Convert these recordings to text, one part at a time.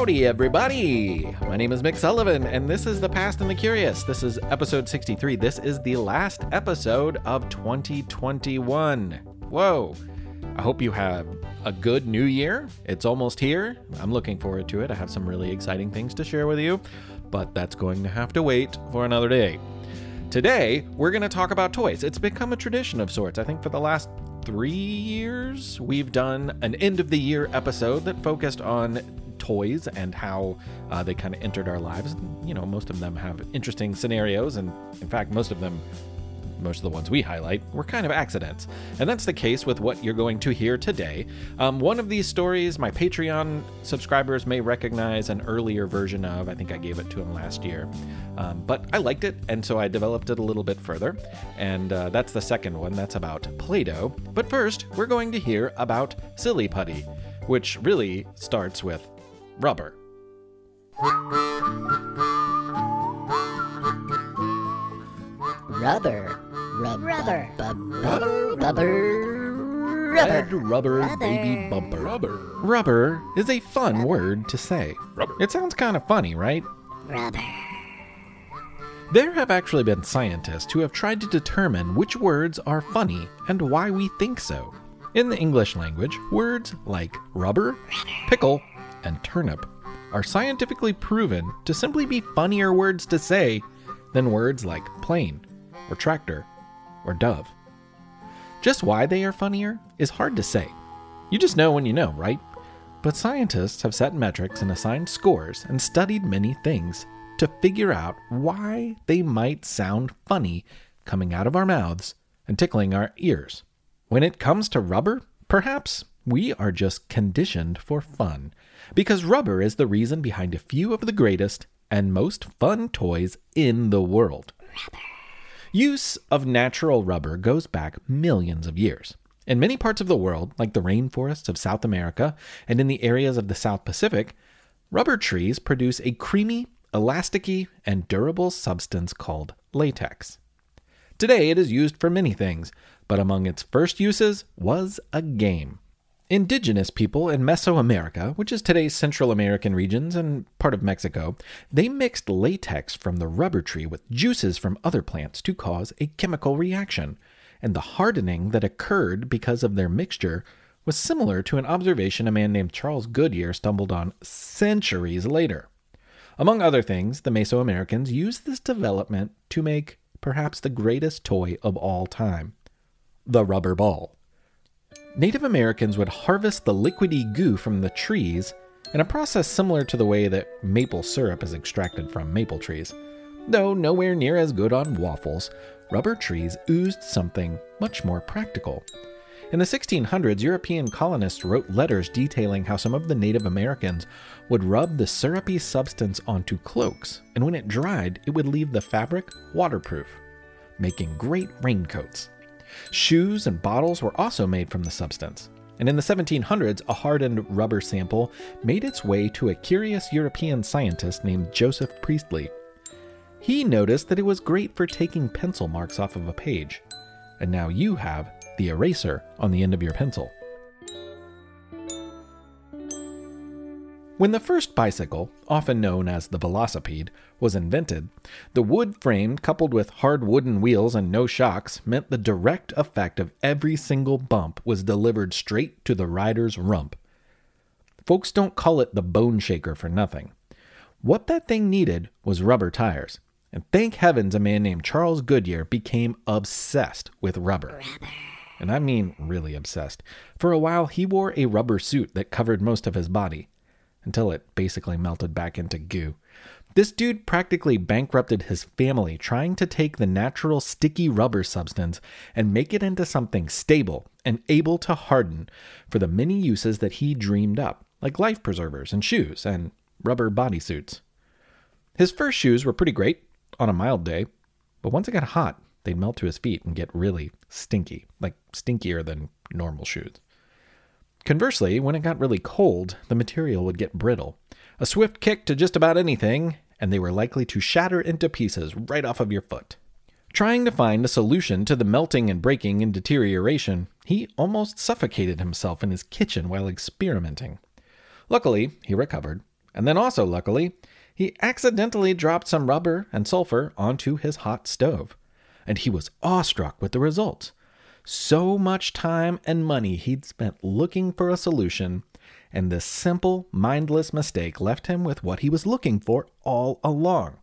Howdy, everybody! My name is Mick Sullivan, and this is The Past and the Curious. This is episode 63. This is the last episode of 2021. Whoa! I hope you have a good new year. It's almost here. I'm looking forward to it. I have some really exciting things to share with you, but that's going to have to wait for another day. Today, we're going to talk about toys. It's become a tradition of sorts. I think for the last three years, we've done an end of the year episode that focused on toys and how uh, they kind of entered our lives. You know, most of them have interesting scenarios, and in fact, most of them, most of the ones we highlight, were kind of accidents. And that's the case with what you're going to hear today. Um, one of these stories, my Patreon subscribers may recognize an earlier version of. I think I gave it to them last year. Um, but I liked it, and so I developed it a little bit further. And uh, that's the second one. That's about Play Doh. But first, we're going to hear about Silly Putty, which really starts with rubber. Rubber. Rub, Rubber. Bub, bub, rubber. Red Rubber. rubber, Rubber. baby bumper. Rubber. Rubber is a fun word to say. Rubber. It sounds kind of funny, right? Rubber. There have actually been scientists who have tried to determine which words are funny and why we think so. In the English language, words like rubber, pickle, and turnip are scientifically proven to simply be funnier words to say than words like plane, or tractor, or dove. Just why they are funnier is hard to say. You just know when you know, right? But scientists have set metrics and assigned scores and studied many things to figure out why they might sound funny coming out of our mouths and tickling our ears. When it comes to rubber, perhaps we are just conditioned for fun, because rubber is the reason behind a few of the greatest and most fun toys in the world. Use of natural rubber goes back millions of years. In many parts of the world, like the rainforests of South America and in the areas of the South Pacific, rubber trees produce a creamy, elasticy, and durable substance called latex. Today it is used for many things, but among its first uses was a game. Indigenous people in Mesoamerica, which is today's Central American regions and part of Mexico, they mixed latex from the rubber tree with juices from other plants to cause a chemical reaction. And the hardening that occurred because of their mixture was similar to an observation a man named Charles Goodyear stumbled on centuries later. Among other things, the Mesoamericans used this development to make perhaps the greatest toy of all time the rubber ball. Native Americans would harvest the liquidy goo from the trees in a process similar to the way that maple syrup is extracted from maple trees. Though nowhere near as good on waffles, rubber trees oozed something much more practical. In the 1600s, European colonists wrote letters detailing how some of the Native Americans would rub the syrupy substance onto cloaks, and when it dried, it would leave the fabric waterproof, making great raincoats. Shoes and bottles were also made from the substance. And in the 1700s, a hardened rubber sample made its way to a curious European scientist named Joseph Priestley. He noticed that it was great for taking pencil marks off of a page. And now you have the eraser on the end of your pencil. When the first bicycle, often known as the velocipede, was invented, the wood frame coupled with hard wooden wheels and no shocks meant the direct effect of every single bump was delivered straight to the rider's rump. Folks don't call it the bone shaker for nothing. What that thing needed was rubber tires. And thank heavens a man named Charles Goodyear became obsessed with rubber. And I mean really obsessed. For a while, he wore a rubber suit that covered most of his body until it basically melted back into goo. This dude practically bankrupted his family trying to take the natural sticky rubber substance and make it into something stable and able to harden for the many uses that he dreamed up, like life preservers and shoes and rubber bodysuits. His first shoes were pretty great on a mild day, but once it got hot, they'd melt to his feet and get really stinky, like stinkier than normal shoes. Conversely, when it got really cold, the material would get brittle. A swift kick to just about anything, and they were likely to shatter into pieces right off of your foot. Trying to find a solution to the melting and breaking and deterioration, he almost suffocated himself in his kitchen while experimenting. Luckily, he recovered, And then also, luckily, he accidentally dropped some rubber and sulfur onto his hot stove. And he was awestruck with the results. So much time and money he'd spent looking for a solution, and this simple, mindless mistake left him with what he was looking for all along.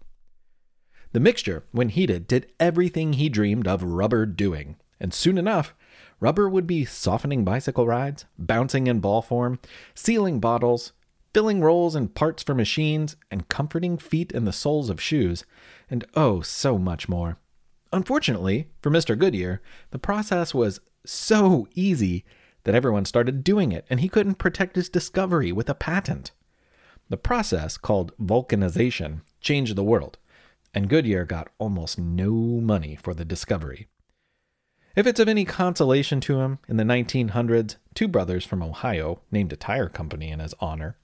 The mixture, when heated, did everything he dreamed of rubber doing, and soon enough, rubber would be softening bicycle rides, bouncing in ball form, sealing bottles, filling rolls and parts for machines, and comforting feet in the soles of shoes, and oh, so much more. Unfortunately, for Mr. Goodyear, the process was so easy that everyone started doing it, and he couldn't protect his discovery with a patent. The process, called vulcanization, changed the world, and Goodyear got almost no money for the discovery. If it's of any consolation to him, in the 1900s, two brothers from Ohio named a tire company in his honor.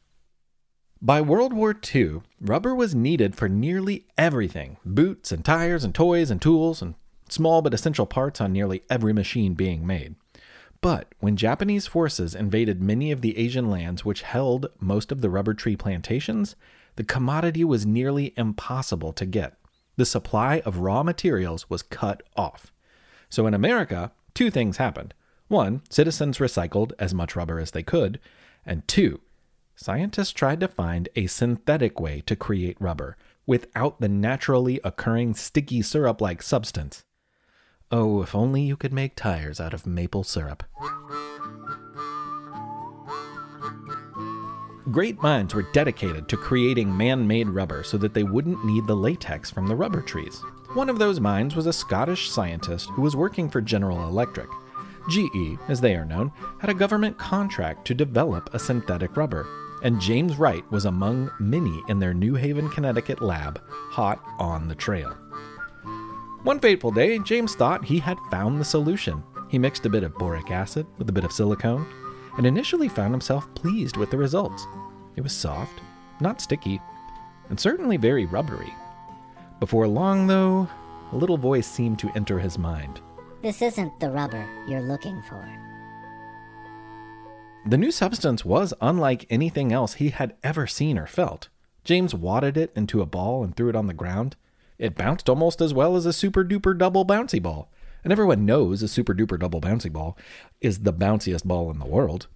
By World War II, rubber was needed for nearly everything boots and tires and toys and tools and small but essential parts on nearly every machine being made. But when Japanese forces invaded many of the Asian lands which held most of the rubber tree plantations, the commodity was nearly impossible to get. The supply of raw materials was cut off. So in America, two things happened. One, citizens recycled as much rubber as they could. And two, scientists tried to find a synthetic way to create rubber without the naturally occurring sticky syrup like substance. Oh, if only you could make tires out of maple syrup. Great minds were dedicated to creating man made rubber so that they wouldn't need the latex from the rubber trees. One of those minds was a Scottish scientist who was working for General Electric. GE, as they are known, had a government contract to develop a synthetic rubber, and James Wright was among many in their New Haven, Connecticut lab, hot on the trail. One fateful day, James thought he had found the solution. He mixed a bit of boric acid with a bit of silicone, and initially found himself pleased with the results. It was soft, not sticky, and certainly very rubbery. Before long, though, a little voice seemed to enter his mind. This isn't the rubber you're looking for. The new substance was unlike anything else he had ever seen or felt. James wadded it into a ball and threw it on the ground. It bounced almost as well as a super duper double bouncy ball. And everyone knows a super duper double bouncy ball is the bounciest ball in the world.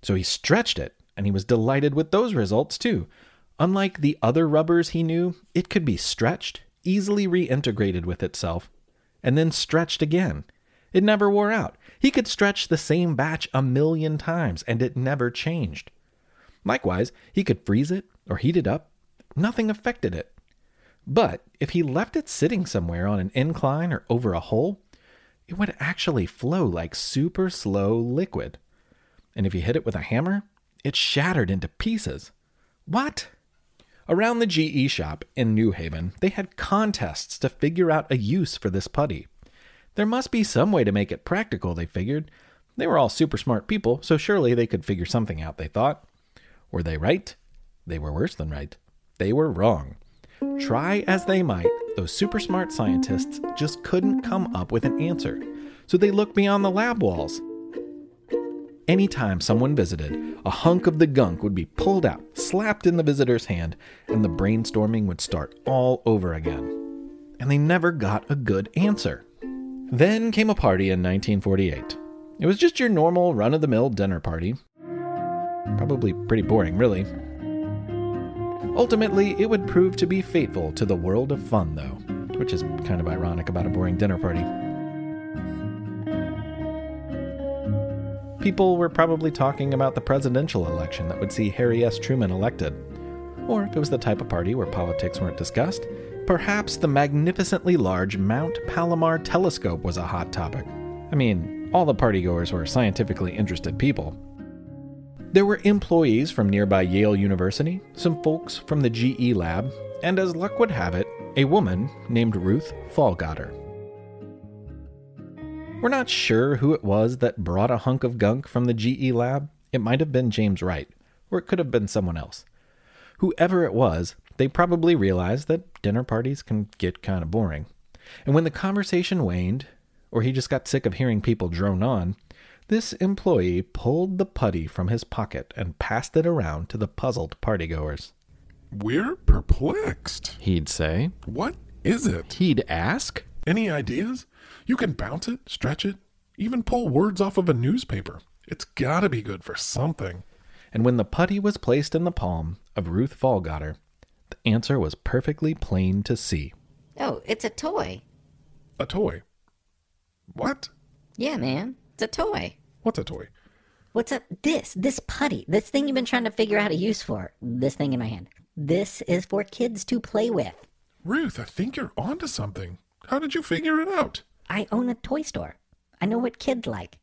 So he stretched it, and he was delighted with those results too. Unlike the other rubbers he knew, it could be stretched, easily reintegrated with itself, and then stretched again. It never wore out. He could stretch the same batch a million times, and it never changed. Likewise, he could freeze it or heat it up. Nothing affected it. But if he left it sitting somewhere on an incline or over a hole, it would actually flow like super slow liquid. And if you hit it with a hammer, it shattered into pieces. What? Around the GE shop in New Haven, they had contests to figure out a use for this putty. There must be some way to make it practical, they figured. They were all super smart people, so surely they could figure something out, they thought. Were they right? They were worse than right. They were wrong. Try as they might, those super smart scientists just couldn't come up with an answer. So they looked beyond the lab walls. Anytime someone visited, a hunk of the gunk would be pulled out, slapped in the visitor's hand, and the brainstorming would start all over again. And they never got a good answer. Then came a party in 1948. It was just your normal run of the mill dinner party. Probably pretty boring, really. Ultimately, it would prove to be fateful to the world of fun, though, which is kind of ironic about a boring dinner party. People were probably talking about the presidential election that would see Harry S. Truman elected. Or if it was the type of party where politics weren't discussed, perhaps the magnificently large Mount Palomar telescope was a hot topic. I mean, all the partygoers were scientifically interested people, there were employees from nearby Yale University, some folks from the GE lab, and as luck would have it, a woman named Ruth Fallgatter. We're not sure who it was that brought a hunk of gunk from the GE lab. It might have been James Wright, or it could have been someone else. Whoever it was, they probably realized that dinner parties can get kind of boring. And when the conversation waned, or he just got sick of hearing people drone on, this employee pulled the putty from his pocket and passed it around to the puzzled partygoers. We're perplexed. He'd say. What is it? He'd ask. Any ideas? You can bounce it, stretch it, even pull words off of a newspaper. It's gotta be good for something. And when the putty was placed in the palm of Ruth Fallgatter, the answer was perfectly plain to see. Oh, it's a toy. A toy. What? Yeah, man. It's a toy. What's a toy? What's up? This, this putty, this thing you've been trying to figure out a use for. This thing in my hand. This is for kids to play with. Ruth, I think you're onto something. How did you figure it out? I own a toy store. I know what kids like.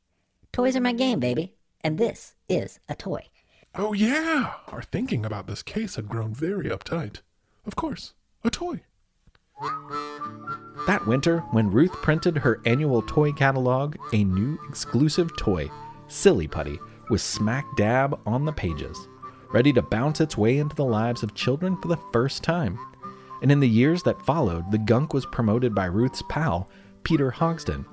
Toys are my game, baby. And this is a toy. Oh, yeah. Our thinking about this case had grown very uptight. Of course, a toy. That winter, when Ruth printed her annual toy catalog, a new exclusive toy, Silly Putty, was smack dab on the pages, ready to bounce its way into the lives of children for the first time. And in the years that followed, the gunk was promoted by Ruth's pal, Peter Hodgson.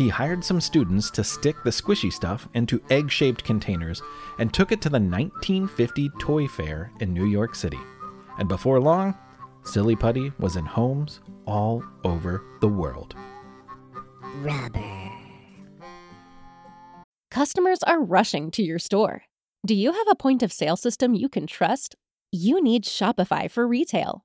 He hired some students to stick the squishy stuff into egg shaped containers and took it to the 1950 Toy Fair in New York City. And before long, Silly Putty was in homes all over the world. Rubber. Customers are rushing to your store. Do you have a point of sale system you can trust? You need Shopify for retail.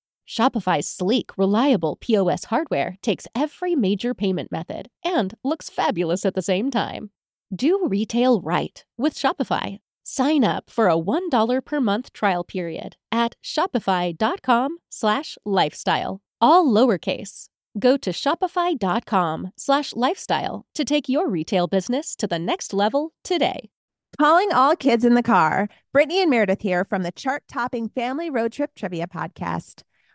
Shopify's sleek, reliable POS hardware takes every major payment method and looks fabulous at the same time. Do retail right with Shopify. Sign up for a $1 per month trial period at shopify.com slash lifestyle, all lowercase. Go to shopify.com slash lifestyle to take your retail business to the next level today. Calling all kids in the car. Brittany and Meredith here from the chart topping Family Road Trip Trivia Podcast.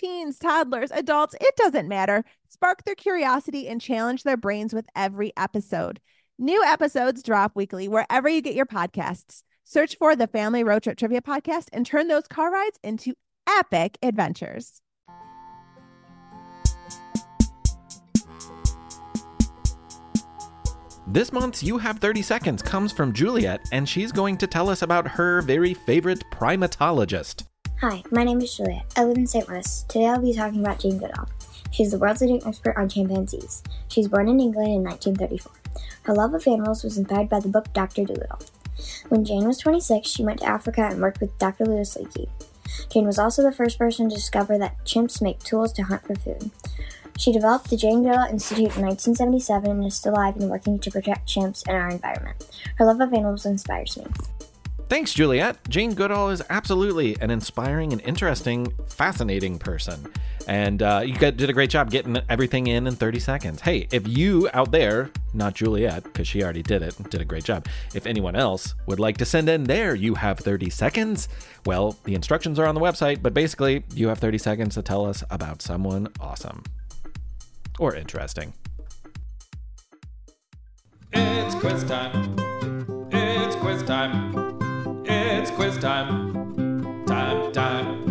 teens, toddlers, adults, it doesn't matter. Spark their curiosity and challenge their brains with every episode. New episodes drop weekly wherever you get your podcasts. Search for the Family Road Trip Trivia Podcast and turn those car rides into epic adventures. This month's You Have 30 Seconds comes from Juliet, and she's going to tell us about her very favorite primatologist. Hi, my name is Juliet. I live in St. Louis. Today I'll be talking about Jane Goodall. She's the world's leading expert on chimpanzees. She was born in England in 1934. Her love of animals was inspired by the book Dr. Dolittle. When Jane was 26, she went to Africa and worked with Dr. Louis Leakey. Jane was also the first person to discover that chimps make tools to hunt for food. She developed the Jane Goodall Institute in 1977 and is still alive and working to protect chimps and our environment. Her love of animals inspires me. Thanks, Juliet. Jane Goodall is absolutely an inspiring and interesting, fascinating person. And uh, you did a great job getting everything in in 30 seconds. Hey, if you out there, not Juliet, because she already did it, did a great job. If anyone else would like to send in there, you have 30 seconds. Well, the instructions are on the website, but basically, you have 30 seconds to tell us about someone awesome or interesting. It's quiz time. It's quiz time. It's quiz time. Time, time.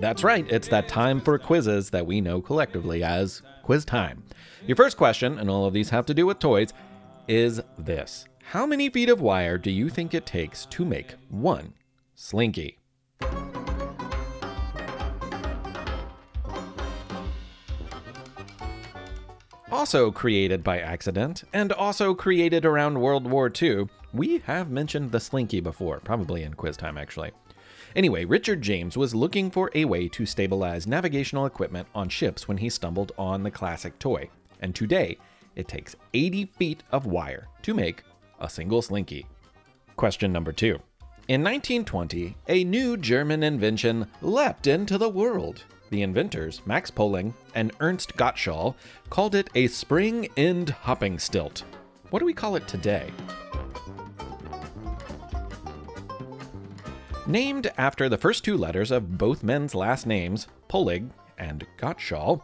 That's right, it's that time for quizzes that we know collectively as quiz time. Your first question, and all of these have to do with toys, is this How many feet of wire do you think it takes to make one slinky? Also created by accident, and also created around World War II, we have mentioned the slinky before, probably in quiz time actually. Anyway, Richard James was looking for a way to stabilize navigational equipment on ships when he stumbled on the classic toy. And today, it takes 80 feet of wire to make a single slinky. Question number two. In 1920, a new German invention leapt into the world. The inventors, Max Pohlig and Ernst Gottschall, called it a spring end hopping stilt. What do we call it today? Named after the first two letters of both men's last names, Pohlig and Gottschall,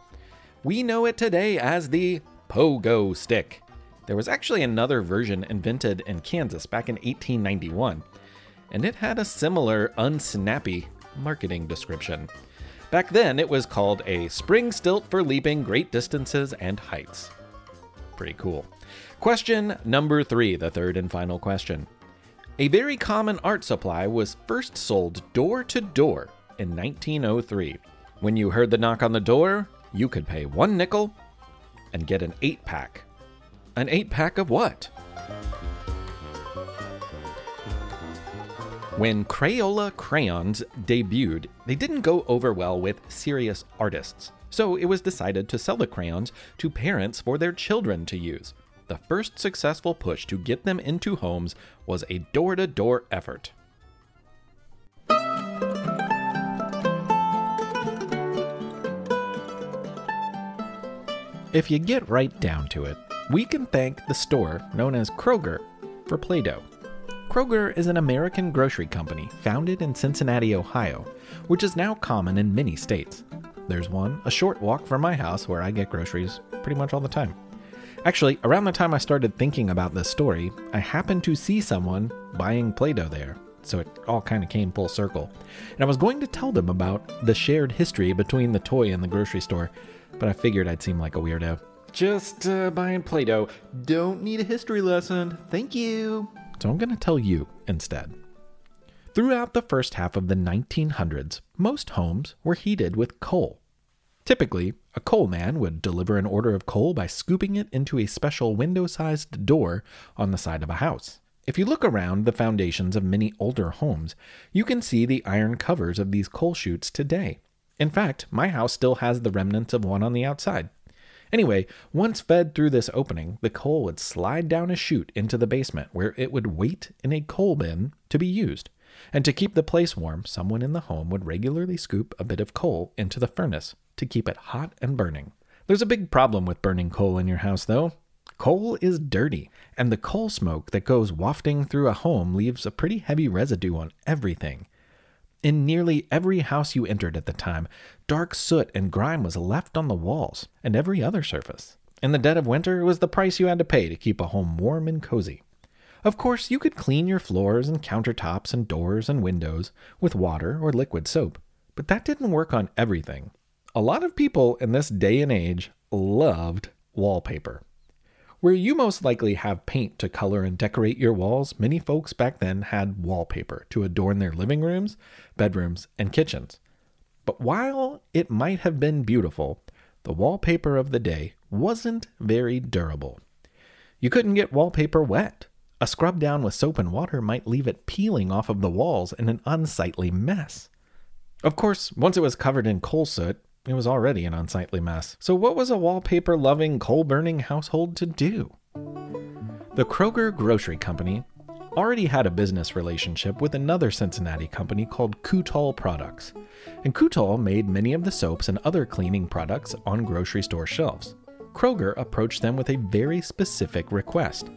we know it today as the pogo stick. There was actually another version invented in Kansas back in 1891, and it had a similar unsnappy marketing description. Back then, it was called a spring stilt for leaping great distances and heights. Pretty cool. Question number three, the third and final question. A very common art supply was first sold door to door in 1903. When you heard the knock on the door, you could pay one nickel and get an eight pack. An eight pack of what? When Crayola crayons debuted, they didn't go over well with serious artists. So it was decided to sell the crayons to parents for their children to use. The first successful push to get them into homes was a door to door effort. If you get right down to it, we can thank the store known as Kroger for Play Doh. Kroger is an American grocery company founded in Cincinnati, Ohio, which is now common in many states. There's one a short walk from my house where I get groceries pretty much all the time. Actually, around the time I started thinking about this story, I happened to see someone buying Play Doh there, so it all kind of came full circle. And I was going to tell them about the shared history between the toy and the grocery store, but I figured I'd seem like a weirdo. Just uh, buying Play Doh. Don't need a history lesson. Thank you. So I'm going to tell you instead. Throughout the first half of the 1900s, most homes were heated with coal. Typically, a coal man would deliver an order of coal by scooping it into a special window sized door on the side of a house. If you look around the foundations of many older homes, you can see the iron covers of these coal chutes today. In fact, my house still has the remnants of one on the outside. Anyway, once fed through this opening, the coal would slide down a chute into the basement where it would wait in a coal bin to be used. And to keep the place warm, someone in the home would regularly scoop a bit of coal into the furnace to keep it hot and burning. There's a big problem with burning coal in your house, though. Coal is dirty, and the coal smoke that goes wafting through a home leaves a pretty heavy residue on everything. In nearly every house you entered at the time, dark soot and grime was left on the walls and every other surface. In the dead of winter, it was the price you had to pay to keep a home warm and cozy. Of course, you could clean your floors and countertops and doors and windows with water or liquid soap, but that didn't work on everything. A lot of people in this day and age loved wallpaper. Where you most likely have paint to color and decorate your walls, many folks back then had wallpaper to adorn their living rooms, bedrooms, and kitchens. But while it might have been beautiful, the wallpaper of the day wasn't very durable. You couldn't get wallpaper wet. A scrub down with soap and water might leave it peeling off of the walls in an unsightly mess. Of course, once it was covered in coal soot, it was already an unsightly mess. So, what was a wallpaper loving, coal burning household to do? The Kroger Grocery Company already had a business relationship with another Cincinnati company called Kutol Products. And Kutol made many of the soaps and other cleaning products on grocery store shelves. Kroger approached them with a very specific request.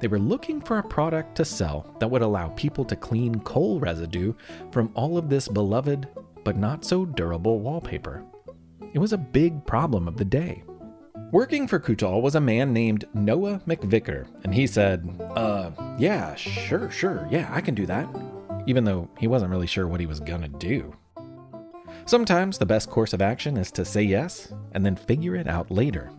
They were looking for a product to sell that would allow people to clean coal residue from all of this beloved but not so durable wallpaper. It was a big problem of the day. Working for Kutol was a man named Noah McVicker, and he said, Uh, yeah, sure, sure, yeah, I can do that. Even though he wasn't really sure what he was gonna do. Sometimes the best course of action is to say yes and then figure it out later.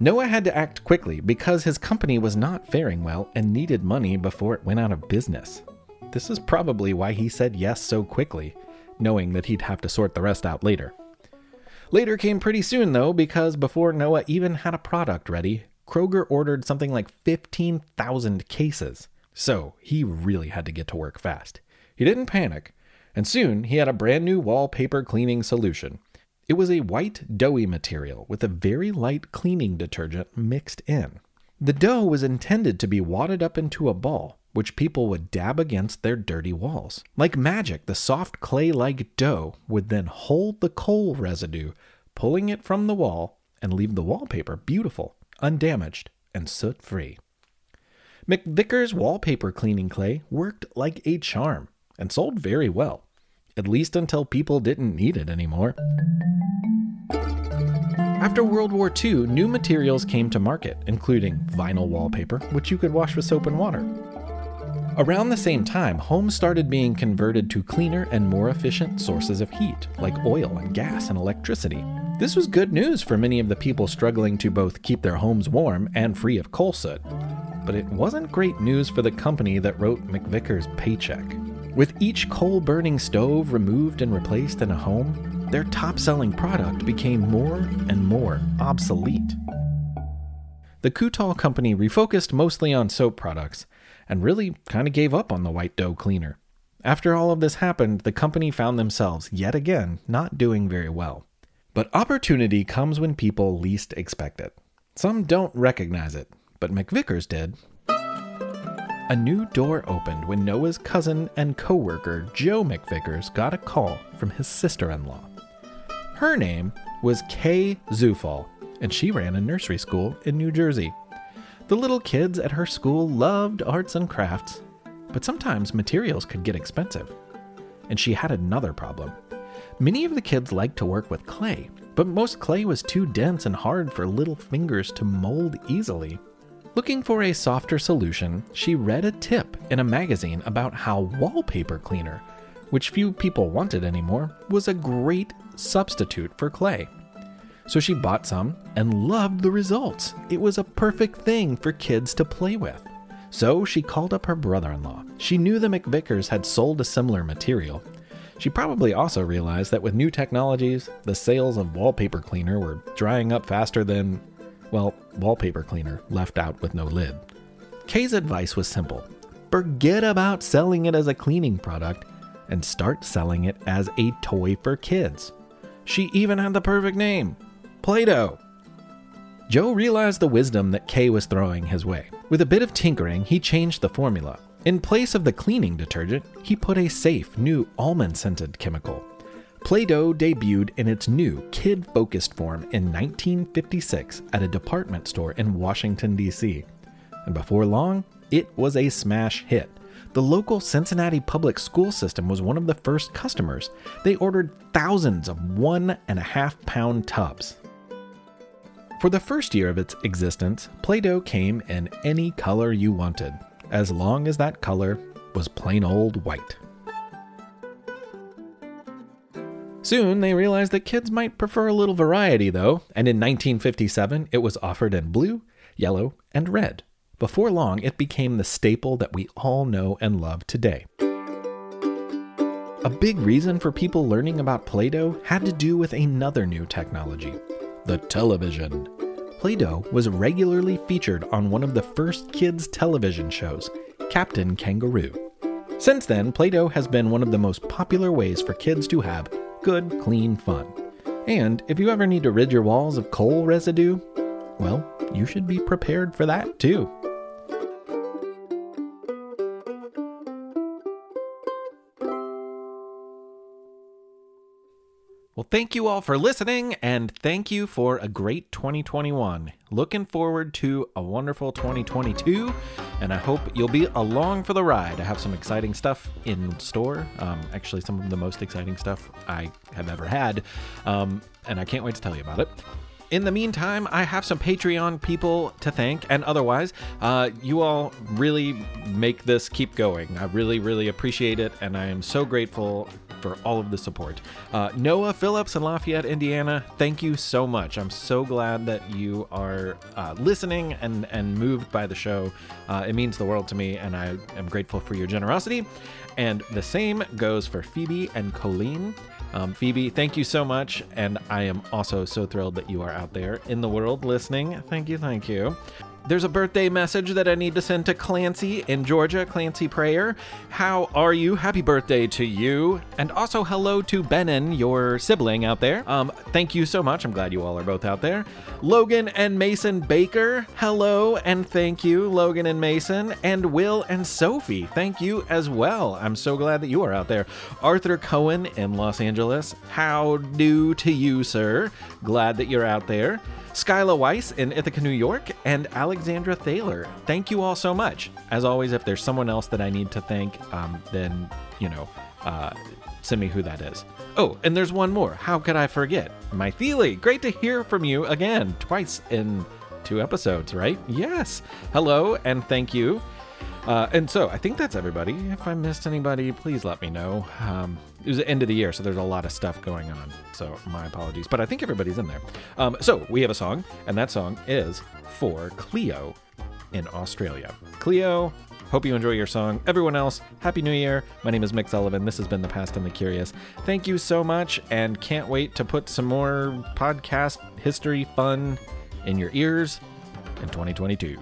Noah had to act quickly because his company was not faring well and needed money before it went out of business. This is probably why he said yes so quickly, knowing that he'd have to sort the rest out later. Later came pretty soon, though, because before Noah even had a product ready, Kroger ordered something like 15,000 cases. So he really had to get to work fast. He didn't panic, and soon he had a brand new wallpaper cleaning solution. It was a white, doughy material with a very light cleaning detergent mixed in. The dough was intended to be wadded up into a ball, which people would dab against their dirty walls. Like magic, the soft clay like dough would then hold the coal residue, pulling it from the wall and leave the wallpaper beautiful, undamaged, and soot free. McVicker's wallpaper cleaning clay worked like a charm and sold very well, at least until people didn't need it anymore. After World War II, new materials came to market, including vinyl wallpaper, which you could wash with soap and water. Around the same time, homes started being converted to cleaner and more efficient sources of heat, like oil and gas and electricity. This was good news for many of the people struggling to both keep their homes warm and free of coal soot. But it wasn't great news for the company that wrote McVicker's paycheck. With each coal burning stove removed and replaced in a home, their top selling product became more and more obsolete. The Kutol company refocused mostly on soap products and really kind of gave up on the white dough cleaner. After all of this happened, the company found themselves yet again not doing very well. But opportunity comes when people least expect it. Some don't recognize it, but McVickers did. A new door opened when Noah's cousin and coworker Joe McVickers got a call from his sister-in-law. Her name was Kay Zufall, and she ran a nursery school in New Jersey. The little kids at her school loved arts and crafts, but sometimes materials could get expensive. And she had another problem. Many of the kids liked to work with clay, but most clay was too dense and hard for little fingers to mold easily. Looking for a softer solution, she read a tip in a magazine about how wallpaper cleaner, which few people wanted anymore, was a great substitute for clay. So she bought some and loved the results. It was a perfect thing for kids to play with. So she called up her brother in law. She knew the McVickers had sold a similar material. She probably also realized that with new technologies, the sales of wallpaper cleaner were drying up faster than, well, wallpaper cleaner left out with no lid. Kay's advice was simple forget about selling it as a cleaning product and start selling it as a toy for kids. She even had the perfect name Play Doh. Joe realized the wisdom that Kay was throwing his way. With a bit of tinkering, he changed the formula. In place of the cleaning detergent, he put a safe, new almond scented chemical. Play Doh debuted in its new kid focused form in 1956 at a department store in Washington, D.C. And before long, it was a smash hit. The local Cincinnati public school system was one of the first customers. They ordered thousands of one and a half pound tubs. For the first year of its existence, Play Doh came in any color you wanted, as long as that color was plain old white. Soon they realized that kids might prefer a little variety, though, and in 1957 it was offered in blue, yellow, and red. Before long, it became the staple that we all know and love today. A big reason for people learning about Play Doh had to do with another new technology the television. Play Doh was regularly featured on one of the first kids' television shows, Captain Kangaroo. Since then, Play Doh has been one of the most popular ways for kids to have good, clean fun. And if you ever need to rid your walls of coal residue, well, you should be prepared for that too. Thank you all for listening, and thank you for a great 2021. Looking forward to a wonderful 2022, and I hope you'll be along for the ride. I have some exciting stuff in store. Um, actually, some of the most exciting stuff I have ever had, um, and I can't wait to tell you about it. In the meantime, I have some Patreon people to thank, and otherwise, uh, you all really make this keep going. I really, really appreciate it, and I am so grateful for all of the support. Uh, Noah Phillips in Lafayette, Indiana, thank you so much. I'm so glad that you are uh, listening and, and moved by the show. Uh, it means the world to me, and I am grateful for your generosity. And the same goes for Phoebe and Colleen. Um, Phoebe, thank you so much. And I am also so thrilled that you are out there in the world listening. Thank you, thank you. There's a birthday message that I need to send to Clancy in Georgia, Clancy Prayer. How are you? Happy birthday to you. And also hello to Benin, your sibling out there. Um, thank you so much. I'm glad you all are both out there. Logan and Mason Baker, hello and thank you, Logan and Mason. And Will and Sophie, thank you as well. I'm so glad that you are out there. Arthur Cohen in Los Angeles, how do to you, sir? Glad that you're out there. Skyla Weiss in Ithaca, New York, and Alexandra Thaler. Thank you all so much. As always, if there's someone else that I need to thank, um, then, you know, uh, send me who that is. Oh, and there's one more. How could I forget? My Thiele. Great to hear from you again, twice in two episodes, right? Yes. Hello, and thank you. Uh, and so I think that's everybody. If I missed anybody, please let me know. Um, it was the end of the year, so there's a lot of stuff going on. So my apologies, but I think everybody's in there. Um, so we have a song, and that song is for Cleo in Australia. Cleo, hope you enjoy your song. Everyone else, Happy New Year. My name is Mick Sullivan. This has been The Past and the Curious. Thank you so much, and can't wait to put some more podcast history fun in your ears in 2022.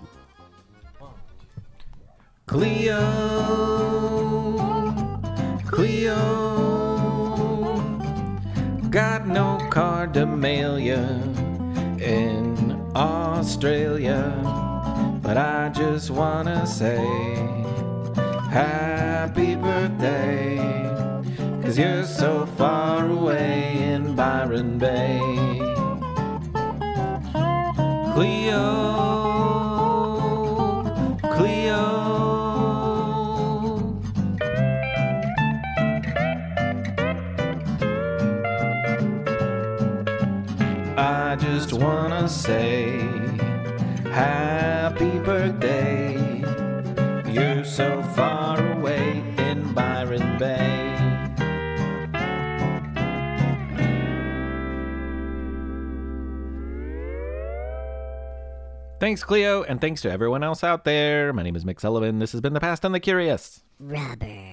Cleo, Cleo, got no card to mail ya in Australia, but I just wanna say happy birthday, cause you're so far away in Byron Bay. Cleo, wanna say happy birthday. You're so far away in Byron Bay. Thanks, Cleo, and thanks to everyone else out there. My name is Mick Sullivan. This has been The Past and the Curious. Rubber.